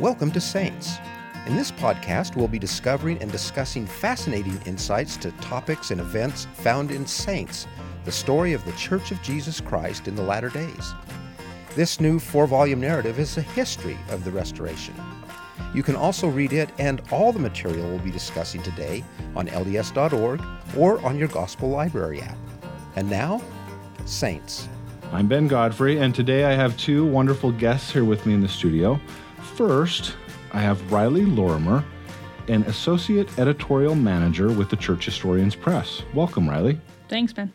Welcome to Saints. In this podcast, we'll be discovering and discussing fascinating insights to topics and events found in Saints, the story of the Church of Jesus Christ in the latter days. This new four volume narrative is a history of the Restoration. You can also read it and all the material we'll be discussing today on LDS.org or on your Gospel Library app. And now, Saints. I'm Ben Godfrey, and today I have two wonderful guests here with me in the studio. First, I have Riley Lorimer, an associate editorial manager with the Church Historians Press. Welcome, Riley. Thanks, Ben.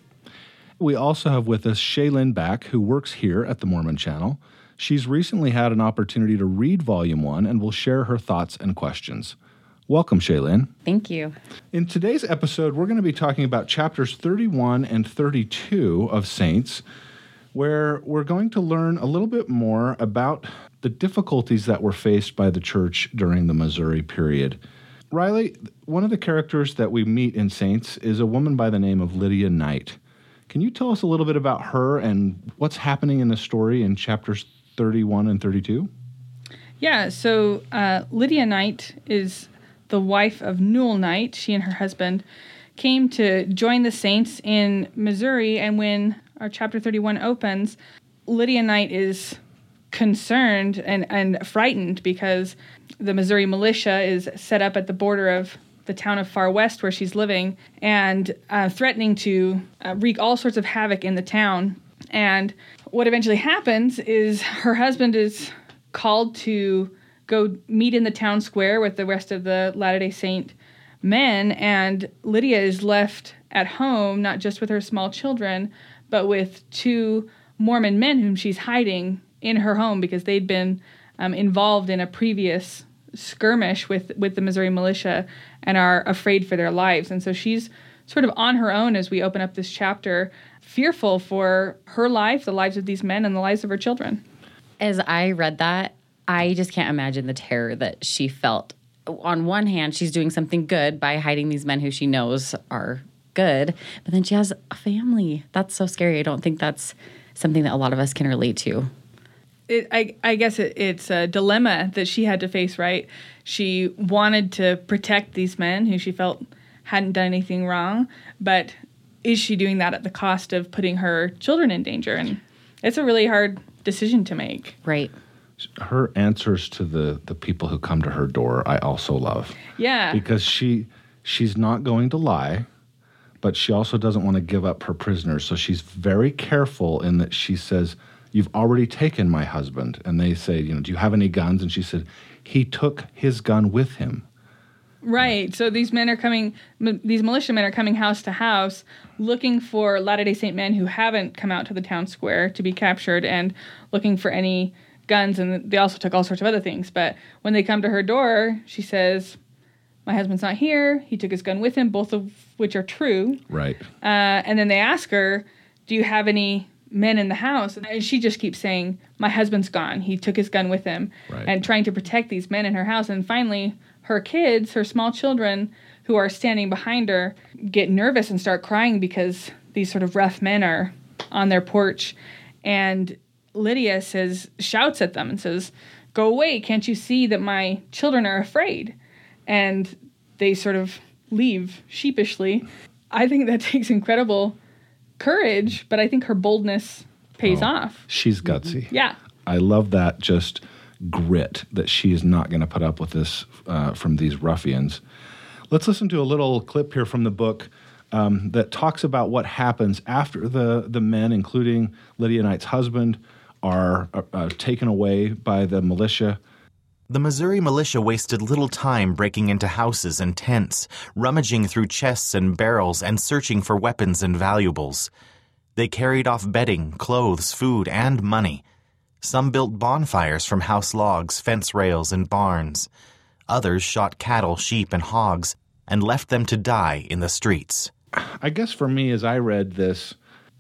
We also have with us Shaylin Back, who works here at the Mormon Channel. She's recently had an opportunity to read Volume 1 and will share her thoughts and questions. Welcome, Shaylin. Thank you. In today's episode, we're going to be talking about chapters 31 and 32 of Saints, where we're going to learn a little bit more about the difficulties that were faced by the church during the Missouri period. Riley, one of the characters that we meet in Saints is a woman by the name of Lydia Knight. Can you tell us a little bit about her and what's happening in the story in chapters 31 and 32? Yeah, so uh, Lydia Knight is the wife of Newell Knight. She and her husband came to join the Saints in Missouri, and when our chapter 31 opens, Lydia Knight is concerned and, and frightened because the Missouri militia is set up at the border of the town of Far West where she's living and uh, threatening to uh, wreak all sorts of havoc in the town. And what eventually happens is her husband is called to go meet in the town square with the rest of the Latter day Saint men, and Lydia is left at home, not just with her small children, but with two Mormon men whom she's hiding in her home because they'd been um, involved in a previous skirmish with with the Missouri militia and are afraid for their lives. And so she's sort of on her own as we open up this chapter, fearful for her life, the lives of these men, and the lives of her children. As I read that, I just can't imagine the terror that she felt. On one hand, she's doing something good by hiding these men who she knows are good, but then she has a family. That's so scary. I don't think that's something that a lot of us can relate to. It, I, I guess it, it's a dilemma that she had to face, right? She wanted to protect these men who she felt hadn't done anything wrong, but is she doing that at the cost of putting her children in danger? And it's a really hard decision to make. Right. Her answers to the the people who come to her door, I also love. Yeah. Because she she's not going to lie, but she also doesn't want to give up her prisoners. So she's very careful in that she says, "You've already taken my husband." And they say, "You know, do you have any guns?" And she said, "He took his gun with him." Right. So these men are coming, m- these militiamen are coming house to house looking for Latter day Saint men who haven't come out to the town square to be captured and looking for any guns. And they also took all sorts of other things. But when they come to her door, she says, My husband's not here. He took his gun with him, both of which are true. Right. Uh, and then they ask her, Do you have any men in the house? And she just keeps saying, My husband's gone. He took his gun with him. Right. And trying to protect these men in her house. And finally, her kids, her small children who are standing behind her, get nervous and start crying because these sort of rough men are on their porch. And Lydia says, shouts at them and says, Go away. Can't you see that my children are afraid? And they sort of leave sheepishly. I think that takes incredible courage, but I think her boldness pays Oh. off. She's gutsy. Yeah. I love that just grit that she is not going to put up with this uh, from these ruffians. Let's listen to a little clip here from the book um, that talks about what happens after the, the men, including Lydia Knight's husband, are uh, uh, taken away by the militia. The Missouri militia wasted little time breaking into houses and tents, rummaging through chests and barrels, and searching for weapons and valuables. They carried off bedding, clothes, food, and money. Some built bonfires from house logs, fence rails, and barns. Others shot cattle, sheep, and hogs and left them to die in the streets. I guess for me, as I read this,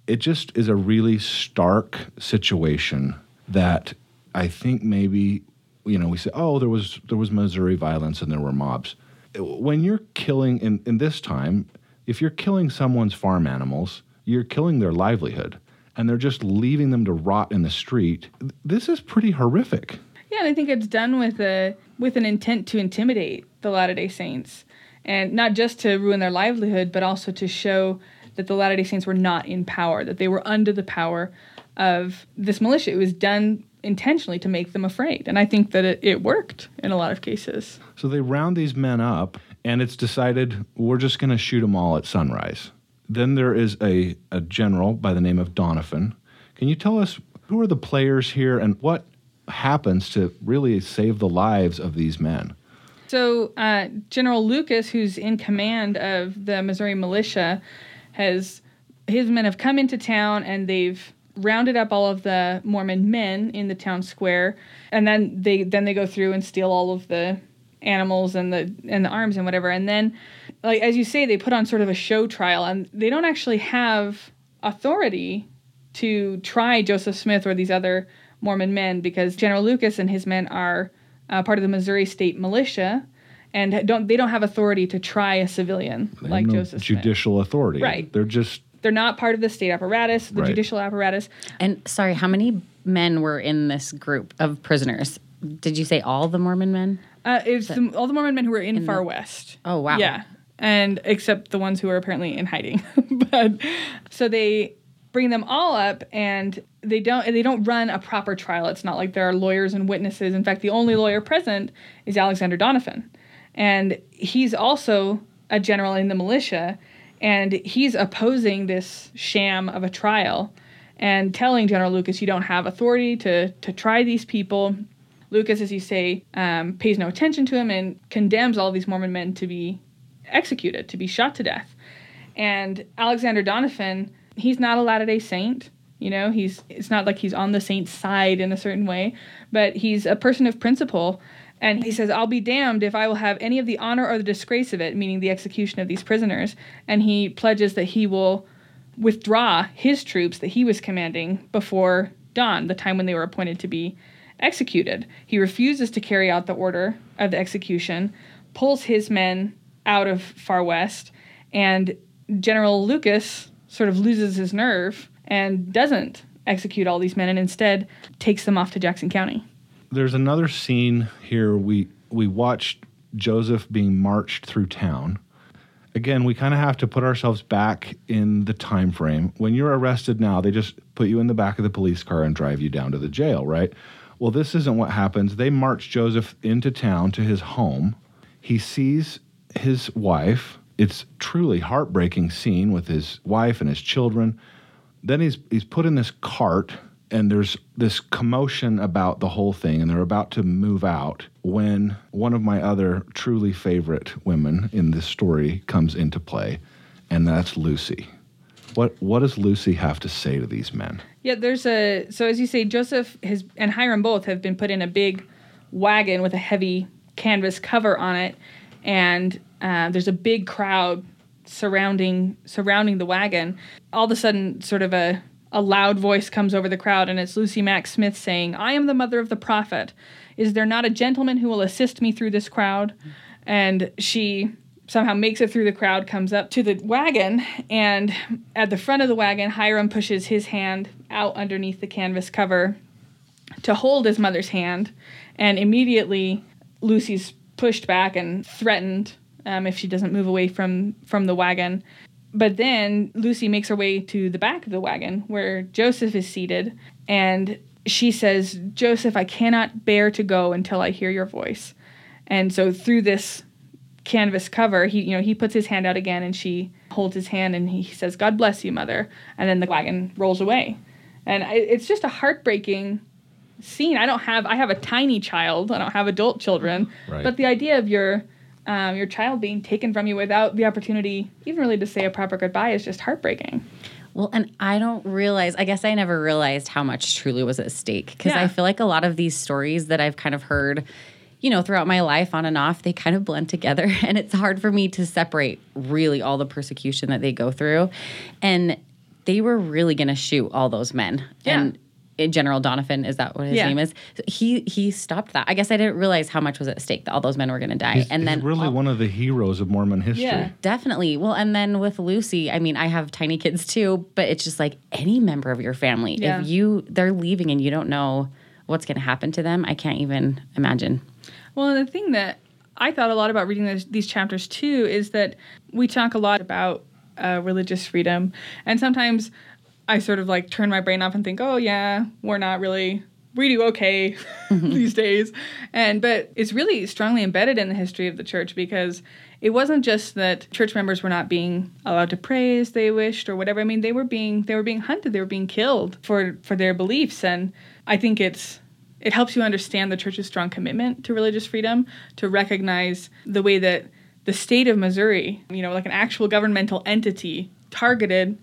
it just is a really stark situation that I think maybe you know we say, oh, there was there was Missouri violence and there were mobs. When you're killing in, in this time, if you're killing someone's farm animals, you're killing their livelihood, and they're just leaving them to rot in the street. This is pretty horrific. Yeah, and I think it's done with a with an intent to intimidate the Latter Day Saints, and not just to ruin their livelihood, but also to show that the Latter Day Saints were not in power, that they were under the power of this militia. It was done intentionally to make them afraid, and I think that it, it worked in a lot of cases. So they round these men up, and it's decided we're just going to shoot them all at sunrise. Then there is a, a general by the name of Doniphan. Can you tell us who are the players here and what happens to really save the lives of these men? So uh, General Lucas, who's in command of the Missouri militia, has his men have come into town and they've rounded up all of the Mormon men in the town square, and then they then they go through and steal all of the animals and the and the arms and whatever, and then like as you say, they put on sort of a show trial, and they don't actually have authority to try Joseph Smith or these other Mormon men because General Lucas and his men are uh, part of the Missouri State Militia, and don't they don't have authority to try a civilian They like no Joseph Smith. judicial authority. Right. They're just They're not part of the state apparatus, the Right. judicial apparatus. And sorry, how many men were in this group of prisoners? Did you say all the Mormon men? Uh, it's the, all the Mormon men who were in, In Far the- West. Oh, wow. Yeah, and except the ones who are apparently in hiding. but so they bring them all up, and they don't they don't run a proper trial. It's not like there are lawyers and witnesses. In fact, the only lawyer present is Alexander Doniphan, and he's also a general in the militia, and he's opposing this sham of a trial. And telling General Lucas, you don't have authority to, to try these people. Lucas, as you say, um, pays no attention to him and condemns all these Mormon men to be executed, to be shot to death. And Alexander Doniphan, he's not a Latter day Saint. You know, he's it's not like he's on the saint's side in a certain way, but he's a person of principle. And he says, I'll be damned if I will have any of the honor or the disgrace of it, meaning the execution of these prisoners. And he pledges that he will withdraw his troops that he was commanding before dawn, the time when they were appointed to be executed. He refuses to carry out the order of the execution, pulls his men out of Far West, and General Lucas sort of loses his nerve and doesn't execute all these men and instead takes them off to Jackson County. There's another scene here we we watched Joseph being marched through town. Again, we kind of have to put ourselves back in the time frame. When you're arrested now, they just put you in the back of the police car and drive you down to the jail, right? Well, this isn't what happens. They march Joseph into town to his home. He sees his wife. It's truly heartbreaking scene with his wife and his children then he's he's put in this cart and there's this commotion about the whole thing and they're about to move out when one of my other truly favorite women in this story comes into play and that's Lucy. What what does Lucy have to say to these men? Yeah, there's a so as you say, Joseph has and Hyrum both have been put in a big wagon with a heavy canvas cover on it, and uh, there's a big crowd surrounding surrounding the wagon. All of a sudden, sort of a a loud voice comes over the crowd, and it's Lucy Mack Smith saying, "I am the mother of the prophet. Is there not a gentleman who will assist me through this crowd?" And she somehow makes it through the crowd, comes up to the wagon, and at the front of the wagon, Hyrum pushes his hand out underneath the canvas cover to hold his mother's hand, and immediately Lucy's pushed back and threatened um, if she doesn't move away from from the wagon. But then Lucy makes her way to the back of the wagon where Joseph is seated, and she says, "Joseph, I cannot bear to go until I hear your voice." And so through this canvas cover, he you know he puts his hand out again, and she holds his hand, and he says, "God bless you, mother." And then the wagon rolls away, and I, it's just a heartbreaking scene. I don't have I have a tiny child. I don't have adult children, Right. but the idea of your um, your child being taken from you without the opportunity, even really to say a proper goodbye, is just heartbreaking. Well, and I don't realize, I guess I never realized how much truly was at stake because Yeah. I feel like a lot of these stories that I've kind of heard, you know, throughout my life on and off, they kind of blend together. And it's hard for me to separate really all the persecution that they go through. And they were really going to shoot all those men. Yeah. And General Donovan, is that what his Yeah. name is? He he stopped that. I guess I didn't realize how much was at stake that all those men were going to die. He's, and he's then really all- one of the heroes of Mormon history. Yeah. Definitely. Well, and then with Lucy, I mean, I have tiny kids too, but it's just like any member of your family. Yeah. If you they're leaving and you don't know what's going to happen to them, I can't even imagine. Well, and the thing that I thought a lot about reading this, these chapters too is that we talk a lot about uh, religious freedom, and sometimes I sort of like turn my brain off and think, oh yeah, we're not really we do okay mm-hmm. these days, and but it's really strongly embedded in the history of the church because it wasn't just that church members were not being allowed to pray as they wished or whatever. I mean, they were being they were being hunted, they were being killed for for their beliefs, and I think it's it helps you understand the church's strong commitment to religious freedom, to recognize the way that the state of Missouri, you know, like an actual governmental entity, targeted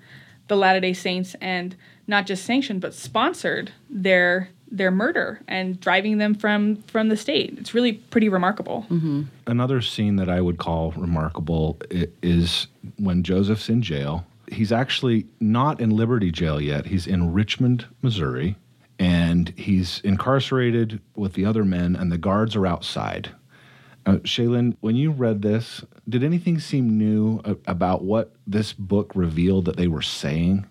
the Latter day Saints and not just sanctioned, but sponsored their their murder and driving them from from the state. It's really pretty remarkable. Mm-hmm. Another scene that I would call remarkable is when Joseph's in jail. He's actually not in Liberty Jail yet. He's in Richmond, Missouri, and he's incarcerated with the other men, and the guards are outside. Uh, Shaylin, when you read this, did anything seem new about what this book revealed that they were saying?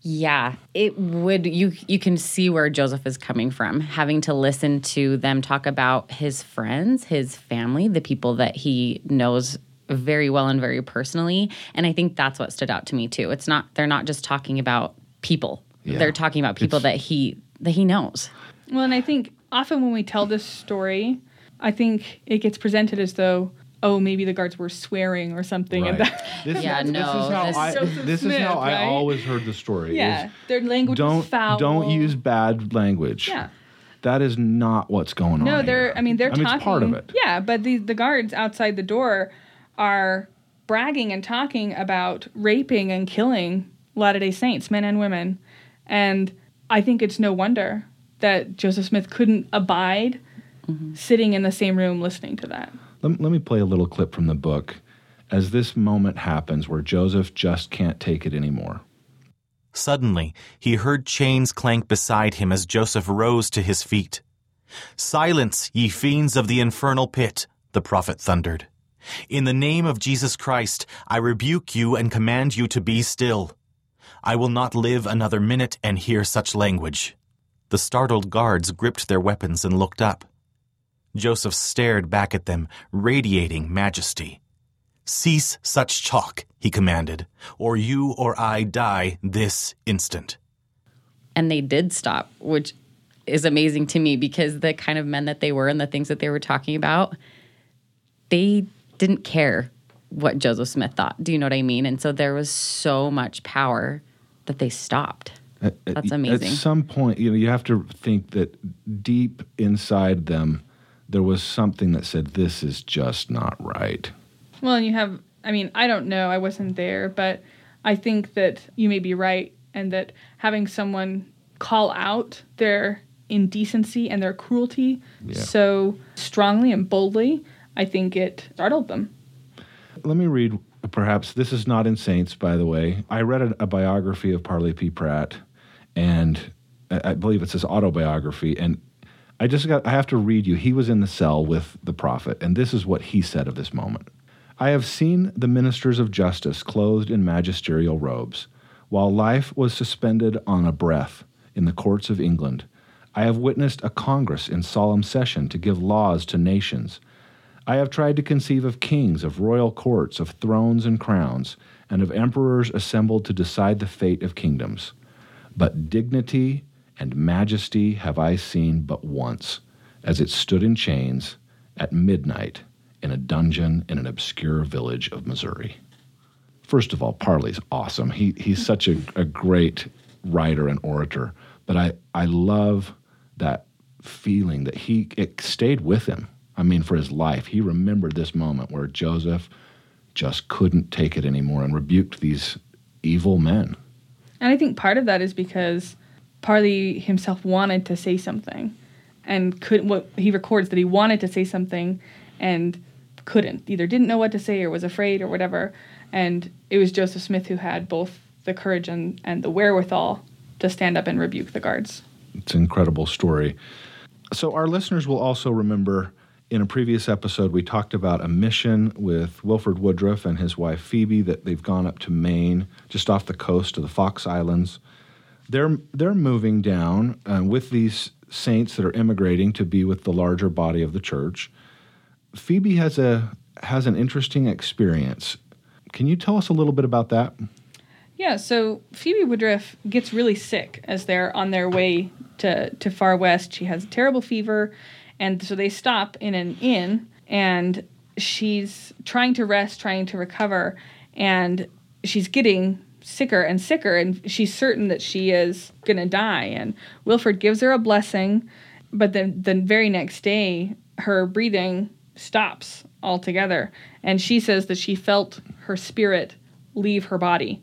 Yeah, it would you you can see where Joseph is coming from, having to listen to them talk about his friends, his family, the people that he knows very well and very personally, and I think that's what stood out to me too. It's not they're not just talking about people. Yeah. They're talking about people it's, that he that he knows. Well, and I think often when we tell this story, I think it gets presented as though oh, maybe the guards were swearing or something. Right. And that, this, yeah, no. This is how, this, I, this Smith, is how right? I always heard the story. Yeah, their language don't, foul. Don't use bad language. Yeah. That is not what's going no, on. No, they're. Here. I mean, they're I mean, talking. It's part of it. Yeah, but the the guards outside the door are bragging and talking about raping and killing Latter Day Saints, men and women, and I think it's no wonder that Joseph Smith couldn't abide mm-hmm. sitting in the same room listening to that. Let, let me play a little clip from the book as this moment happens where Joseph just can't take it anymore. Suddenly, he heard chains clank beside him as Joseph rose to his feet. Silence, ye fiends of the infernal pit, the prophet thundered. In the name of Jesus Christ, I rebuke you and command you to be still. I will not live another minute and hear such language. The startled guards gripped their weapons and looked up. Joseph stared back at them, radiating majesty. Cease such talk, he commanded, or you or I die this instant. And they did stop, which is amazing to me because the kind of men that they were and the things that they were talking about, they didn't care what Joseph Smith thought. Do you know what I mean? And so there was so much power that they stopped. That's amazing. At some point, you know, you have to think that deep inside them, there was something that said, this is just not right. Well, and you have, I mean, I don't know, I wasn't there, but I think that you may be right, and that having someone call out their indecency and their cruelty yeah. so strongly and boldly, I think it startled them. Let me read, perhaps, this is not in Saints, by the way. I read a, a biography of Parley P. Pratt, and I believe it's his autobiography, and I just got, I have to read you. He was in the cell with the prophet, and this is what he said of this moment. I have seen the ministers of justice clothed in magisterial robes, while life was suspended on a breath in the courts of England. I have witnessed a Congress in solemn session to give laws to nations. I have tried to conceive of kings, of royal courts, of thrones and crowns, and of emperors assembled to decide the fate of kingdoms. But dignity and majesty have I seen but once, as it stood in chains at midnight in a dungeon in an obscure village of Missouri. First of all, Parley's awesome. He, he's such a, a great writer and orator, but I, I love that feeling that he it stayed with him. I mean, for his life, he remembered this moment where Joseph just couldn't take it anymore and rebuked these evil men. And I think part of that is because Parley himself wanted to say something and could what he records that he wanted to say something and couldn't either didn't know what to say or was afraid or whatever and it was Joseph Smith who had both the courage and, and the wherewithal to stand up and rebuke the guards. It's an incredible story. So our listeners will also remember in a previous episode we talked about a mission with Wilford Woodruff and his wife Phoebe that they've gone up to Maine just off the coast of the Fox Islands they're they're moving down uh, with these saints that are immigrating to be with the larger body of the church. Phoebe has a has an interesting experience. Can you tell us a little bit about that? Yeah, so Phoebe Woodruff gets really sick as they're on their way to, to Far West. She has a terrible fever, and so they stop in an inn, and she's trying to rest, trying to recover, and she's getting sicker and sicker, and she's certain that she is going to die. And Wilford gives her a blessing, but then the very next day, her breathing stops altogether, and she says that she felt her spirit leave her body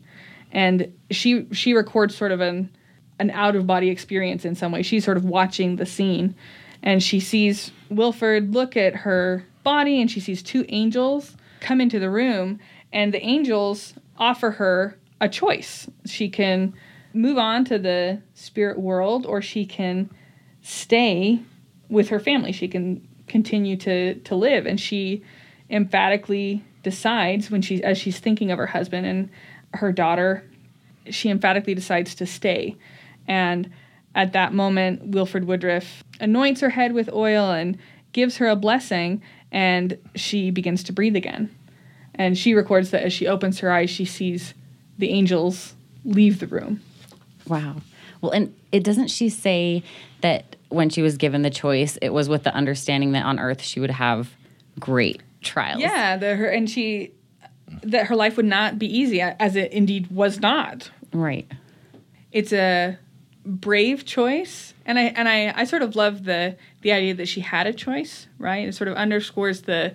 and she she records sort of an an out of body experience in some way. She's sort of watching the scene, and she sees Wilford look at her body, and she sees two angels come into the room, and the angels offer her a choice. She can move on to the spirit world, or she can stay with her family. She can continue to to live, and she emphatically decides when she as she's thinking of her husband and her daughter, she emphatically decides to stay. And at that moment, Wilford Woodruff anoints her head with oil and gives her a blessing, and she begins to breathe again. And she records that as she opens her eyes, she sees the angels leave the room. Wow. Well, and it doesn't she say that when she was given the choice, it was with the understanding that on earth she would have great trials. Yeah, the, her and she that her life would not be easy, as it indeed was not. Right. It's a brave choice, and I and I, I sort of love the the idea that she had a choice. Right. It sort of underscores the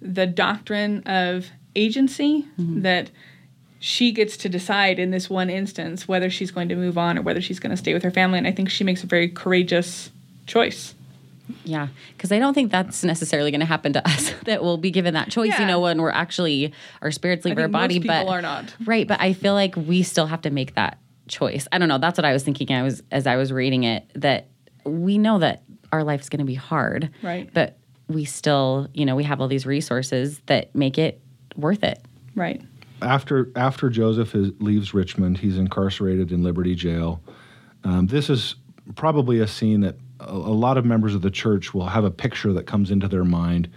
the doctrine of agency mm-hmm. that she gets to decide in this one instance whether she's going to move on or whether she's going to stay with her family. And I think she makes a very courageous choice. Yeah, because I don't think that's necessarily going to happen to us. that we'll be given that choice, yeah. you know, when we're actually our spirits leave our body. but are not right. But I feel like we still have to make that choice. I don't know. That's what I was thinking. I was as I was reading it that we know that our life's going to be hard, right? But we still, you know, we have all these resources that make it worth it, right? After after Joseph is, leaves Richmond, he's incarcerated in Liberty Jail. Um, this is probably a scene that a, lot of members of the church will have a picture that comes into their mind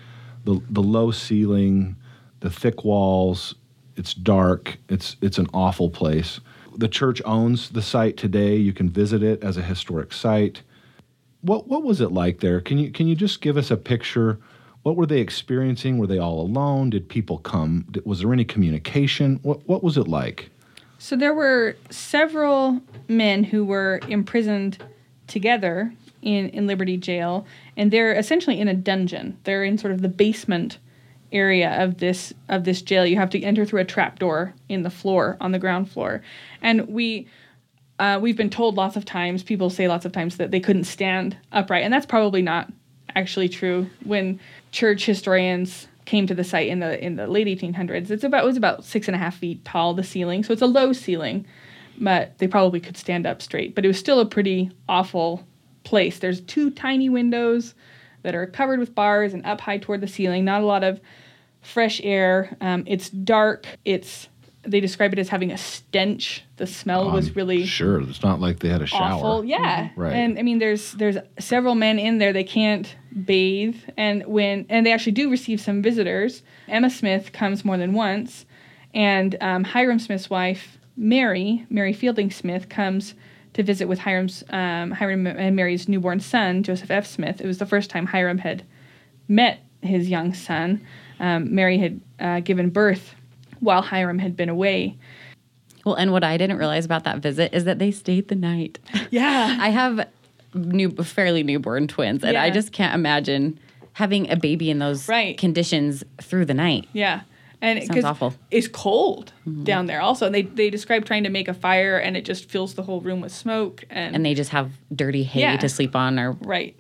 the, the low ceiling, the thick walls. It's dark. It's, it's an awful place. The church owns the site today. You can visit it as a historic site. What, what was it like there? Can you, can you just give us a picture? What were they experiencing? Were they all alone? Did people come? Was there any communication? What, what was it like? So there were several men who were imprisoned together in, in Liberty Jail, and they're essentially in a dungeon. They're in sort of the basement area of this of this jail. You have to enter through a trap door in the floor on the ground floor, and we. Uh, we've been told lots of times, people say lots of times that they couldn't stand upright, and that's probably not actually true. When church historians came to the site in the in the late 1800s, it's about it was about six and a half feet tall the ceiling, so it's a low ceiling, but they probably could stand up straight. But it was still a pretty awful place. There's two tiny windows that are covered with bars and up high toward the ceiling. Not a lot of fresh air. Um, it's dark. It's they describe it as having a stench. The smell um, was really sure. It's not like they had a shower. Awful. Yeah. Mm-hmm. Right. And I mean, there's there's several men in there. They can't bathe, and when and they actually do receive some visitors. Emma Smith comes more than once, and um, Hyrum Smith's wife Mary Mary Fielding Smith comes to visit with Hyrum's um, Hyrum and Mary's newborn son, Joseph F. Smith. It was the first time Hyrum had met his young son. Um, Mary had uh, given birth while Hyrum had been away. Well, and what I didn't realize about that visit is that they stayed the night. Yeah, I have new, fairly newborn twins, and yeah. I just can't imagine having a baby in those right. conditions through the night. Yeah, and it sounds awful. It's cold mm-hmm. down there also. And they they describe trying to make a fire and it just fills the whole room with smoke and and they just have dirty hay yeah. to sleep on or right.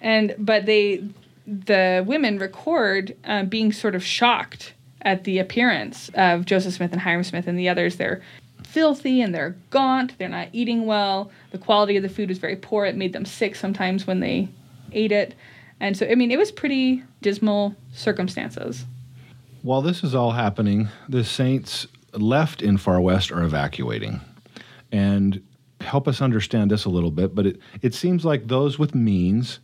And but they the women record um, being sort of shocked at the appearance of Joseph Smith and Hyrum Smith and the others. They're filthy and they're gaunt. They're not eating well. The quality of the food was very poor. It made them sick sometimes when they ate it. And so, I mean, it was pretty dismal circumstances. While this is all happening, the saints left in Far West are evacuating. And help us understand this a little bit, but it, it seems like those with means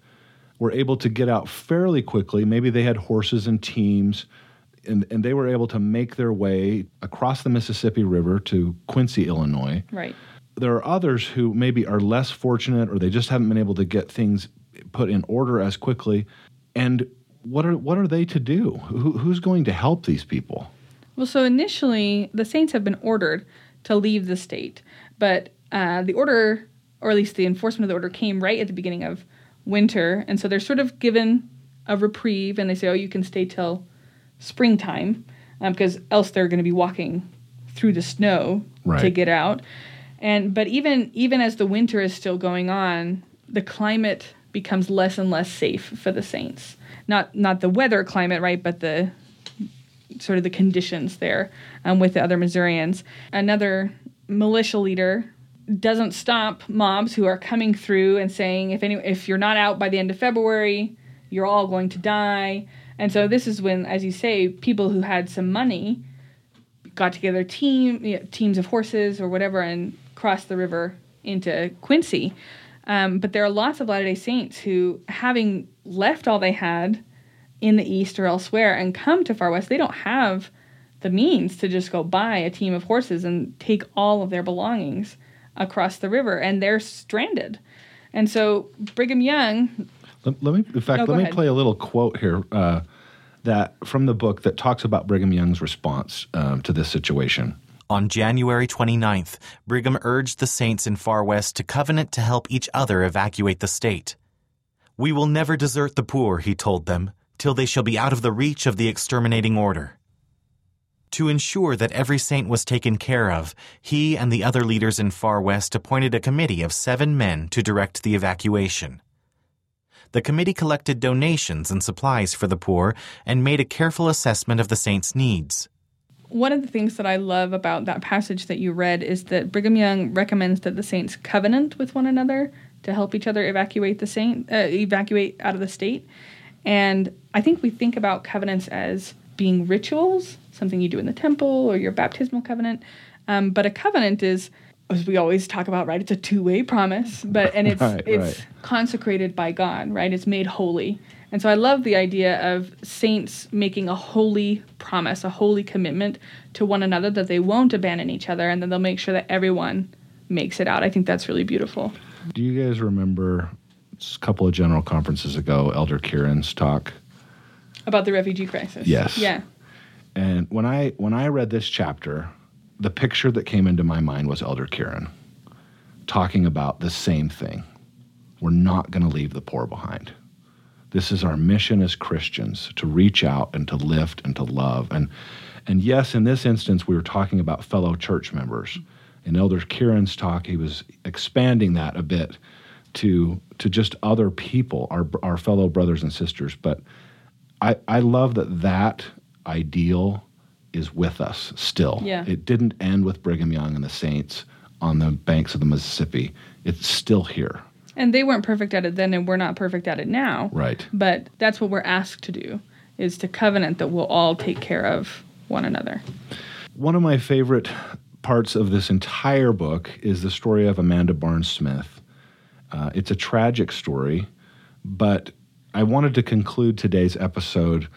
were able to get out fairly quickly. Maybe they had horses and teams, and, and they were able to make their way across the Mississippi River to Quincy, Illinois. Right. There are others who maybe are less fortunate or they just haven't been able to get things put in order as quickly. And what are what are they to do? Who, who's going to help these people? Well, so initially, the saints have been ordered to leave the state, but uh, the order, or at least the enforcement of the order, came right at the beginning of winter, and so they're sort of given a reprieve, and they say, "Oh, you can stay till springtime," um, because else they're going to be walking through the snow to get out. And but even even as the winter is still going on, the climate becomes less and less safe for the saints. Not not the weather climate, right, but the sort of the conditions there um, with the other Missourians. Another militia leader doesn't stop mobs who are coming through and saying if any if you're not out by the end of February, you're all going to die. And so this is when, as you say, people who had some money got together team you know, teams of horses or whatever and crossed the river into Quincy. Um, but there are lots of Latter Day Saints who, having left all they had in the east or elsewhere and come to Far West, they don't have the means to just go buy a team of horses and take all of their belongings across the river, and they're stranded. And so Brigham Young, Let, let me, in fact, No, go let me ahead. play a little quote here uh, that from the book that talks about Brigham Young's response um, to this situation. On January 29th, Brigham urged the saints in Far West to covenant to help each other evacuate the state. We will never desert the poor, he told them, till they shall be out of the reach of the exterminating order. To ensure that every saint was taken care of, he and the other leaders in Far West appointed a committee of seven men to direct the evacuation. The committee collected donations and supplies for the poor and made a careful assessment of the saints' needs. one of the things that I love about that passage that you read is that Brigham Young recommends that the saints covenant with one another to help each other evacuate the saint uh, evacuate out of the state. And I think we think about covenants as being rituals, something you do in the temple or your baptismal covenant. Um, but a covenant is, as we always talk about, right? It's a two-way promise, but and it's Right, it's right. consecrated by God, right? It's made holy. And so I love the idea of saints making a holy promise, a holy commitment to one another that they won't abandon each other and then they'll make sure that everyone makes it out. I think that's really beautiful. Do you guys remember a couple of general conferences ago, Elder Kearon's talk? About the refugee crisis. Yes. Yeah. And when I when I read this chapter, the picture that came into my mind was Elder Kearon talking about the same thing. We're not going to leave the poor behind. This is our mission as Christians to reach out and to lift and to love. And and yes, in this instance, we were talking about fellow church members. In Elder Kearon's talk, he was expanding that a bit to to just other people, our our fellow brothers and sisters. But I, I love that that ideal is with us still. Yeah. It didn't end with Brigham Young and the saints on the banks of the Mississippi. It's still here. And they weren't perfect at it then and we're not perfect at it now. Right. But that's what we're asked to do is to covenant that we'll all take care of one another. One of my favorite parts of this entire book is the story of Amanda Barnes Smith. Uh, it's a tragic story, but I wanted to conclude today's episode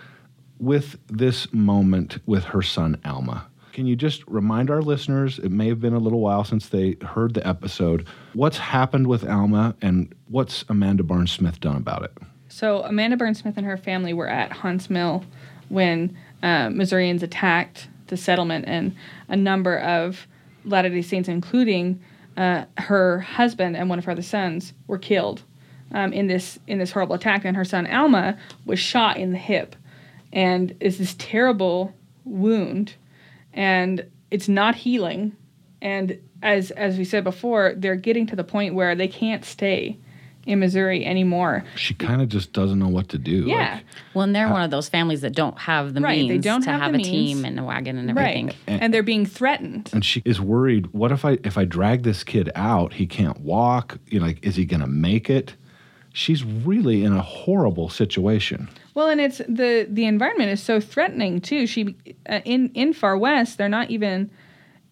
with this moment with her son, Alma. Can you just remind our listeners? It may have been a little while since they heard the episode. What's happened with Alma and what's Amanda Barnes Smith done about it? So Amanda Barnes Smith and her family were at Haun's Mill when uh, Missourians attacked the settlement, and a number of Latter Day Saints, including uh, her husband and one of her other sons, were killed um, in this in this horrible attack. And her son Alma was shot in the hip, and is this terrible wound, and it's not healing. And as as we said before, they're getting to the point where they can't stay in Missouri anymore. She kind of just doesn't know what to do. Yeah. Like, Well, and they're one of those families that don't have the Right, they don't to have have, the a team and a wagon and everything. Right. And they're being threatened. and she is worried what if i if i drag this kid out he can't walk you know like is he going to make it she's really in a horrible situation Well, and it's the the environment is so threatening too. She uh, in in Far West, they're not even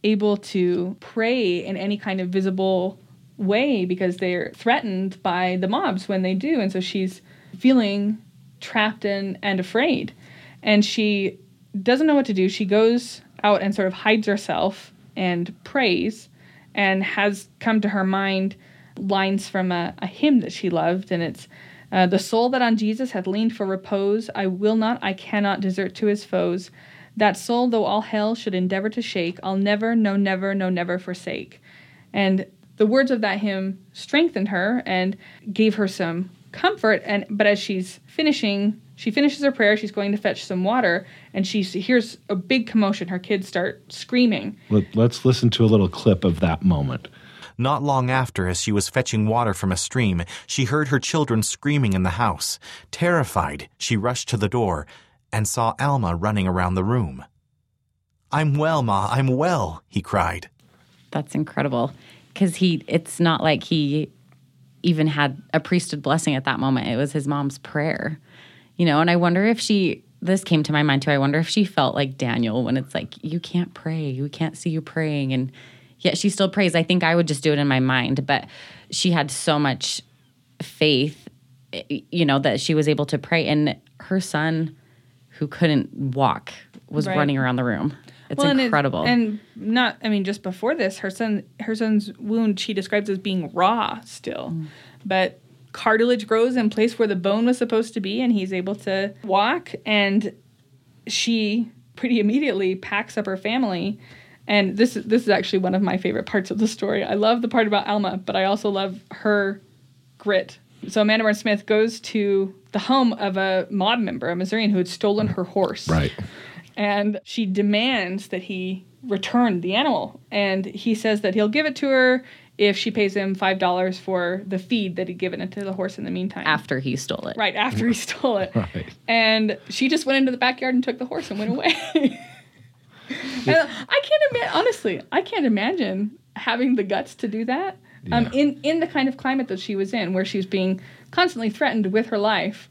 able to pray in any kind of visible way because they're threatened by the mobs when they do. And so she's feeling trapped and, and afraid. And she doesn't know what to do. She goes out and sort of hides herself and prays and has come to her mind lines from a, a hymn that she loved. And it's uh, The soul that on Jesus hath leaned for repose, I will not, I cannot desert to his foes. That soul, though all hell should endeavor to shake, I'll never, no, never, no, never forsake. And the words of that hymn strengthened her and gave her some comfort. And but as she's finishing, she finishes her prayer. She's going to fetch some water, and she hears a big commotion. Her kids start screaming. Let, let's listen to a little clip of that moment. Not long after, as she was fetching water from a stream, she heard her children screaming in the house. Terrified, she rushed to the door and saw Alma running around the room. I'm well, Ma, I'm well, he cried. That's incredible. Because he, it's not like he even had a priesthood blessing at that moment. It was his mom's prayer, you know. And I wonder if she, this came to my mind too. I wonder if she felt like Daniel when it's like, you can't pray, we can't see you praying. And yet she still prays. I think I would just do it in my mind, but she had so much faith, you know, that she was able to pray. And her son, who couldn't walk, was Right. running around the room. It's Well, and it- incredible. And, not, I mean, just before this, her son, her son's wound she describes as being raw still, Mm. but cartilage grows in place where the bone was supposed to be, and he's able to walk. And she pretty immediately packs up her family. And this is this is actually one of my favorite parts of the story. I love the part about Alma, but I also love her grit. So Amanda Barnes Smith goes to the home of a mob member, a Missourian who had stolen her horse Right. and she demands that he return the animal. And he says that he'll give it to her if she pays him five dollars for the feed that he'd given it to the horse in the meantime. after he stole it. right after he stole it. Right. And she just went into the backyard and took the horse and went away. And I can't imagine. Honestly, I can't imagine having the guts to do that. Um, in in the kind of climate that she was in, where she was being constantly threatened with her life,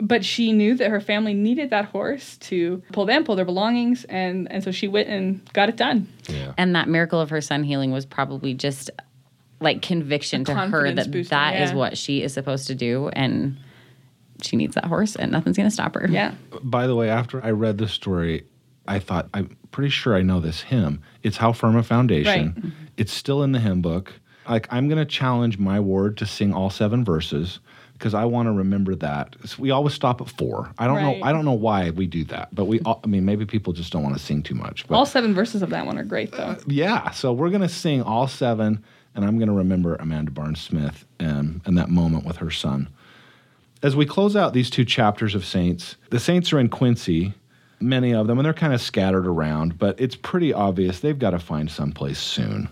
but she knew that her family needed that horse to pull them, pull their belongings, and and so she went and got it done. Yeah. And that miracle of her son healing was probably just like conviction to her that booster, that is yeah. what she is supposed to do. And she needs that horse and nothing's going to stop her. Yeah, By the way, after I read this story, I thought, I'm pretty sure I know this hymn. It's How Firm a Foundation. Right. Mm-hmm. It's still in the hymn book. Like, I'm going to challenge my ward to sing all seven verses because I want to remember that. So we always stop at four. I don't Right. know. I don't know why we do that, but we. all- I mean, maybe people just don't want to sing too much. But all seven verses of that one are great though. Uh, yeah, so we're going to sing all seven, and I'm going to remember Amanda Barnes Smith and, and that moment with her son. As we close out these two chapters of Saints, the Saints are in Quincy, many of them, and they're kind of scattered around, but it's pretty obvious they've got to find someplace soon.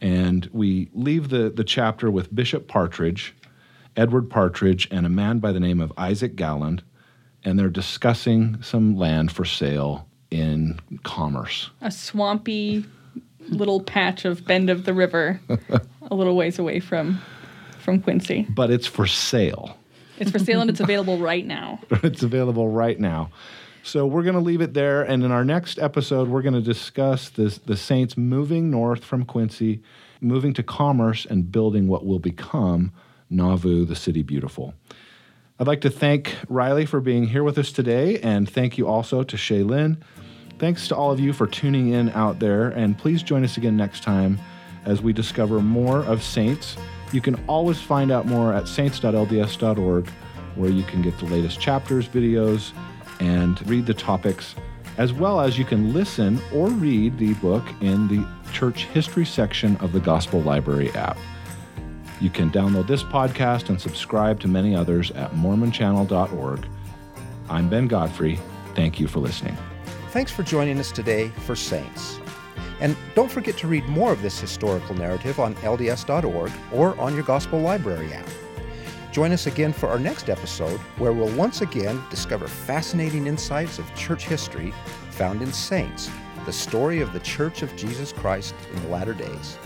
And we leave the, the chapter with Bishop Partridge, Edward Partridge, and a man by the name of Isaac Galland, and they're discussing some land for sale in Commerce. A swampy little patch of bend of the river, a little ways away from from Quincy. But it's for sale. It's for sale and it's available right now. it's available right now. So we're going to leave it there, and in our next episode, we're going to discuss this, the Saints moving north from Quincy, moving to Commerce, and building what will become Nauvoo, the city beautiful. I'd like to thank Riley for being here with us today, and thank you also to Shaylin. Thanks to all of you for tuning in out there, and please join us again next time as we discover more of Saints. You can always find out more at saints.lds.org, where you can get the latest chapters, videos, and read the topics, as well as you can listen or read the book in the church history section of the Gospel Library app. You can download this podcast and subscribe to many others at mormonchannel.org. I'm Ben Godfrey. Thank you for listening. Thanks for joining us today for Saints. And don't forget to read more of this historical narrative on LDS.org or on your Gospel Library app. Join us again for our next episode, where we'll once again discover fascinating insights of church history found in Saints, the story of the Church of Jesus Christ in the latter days.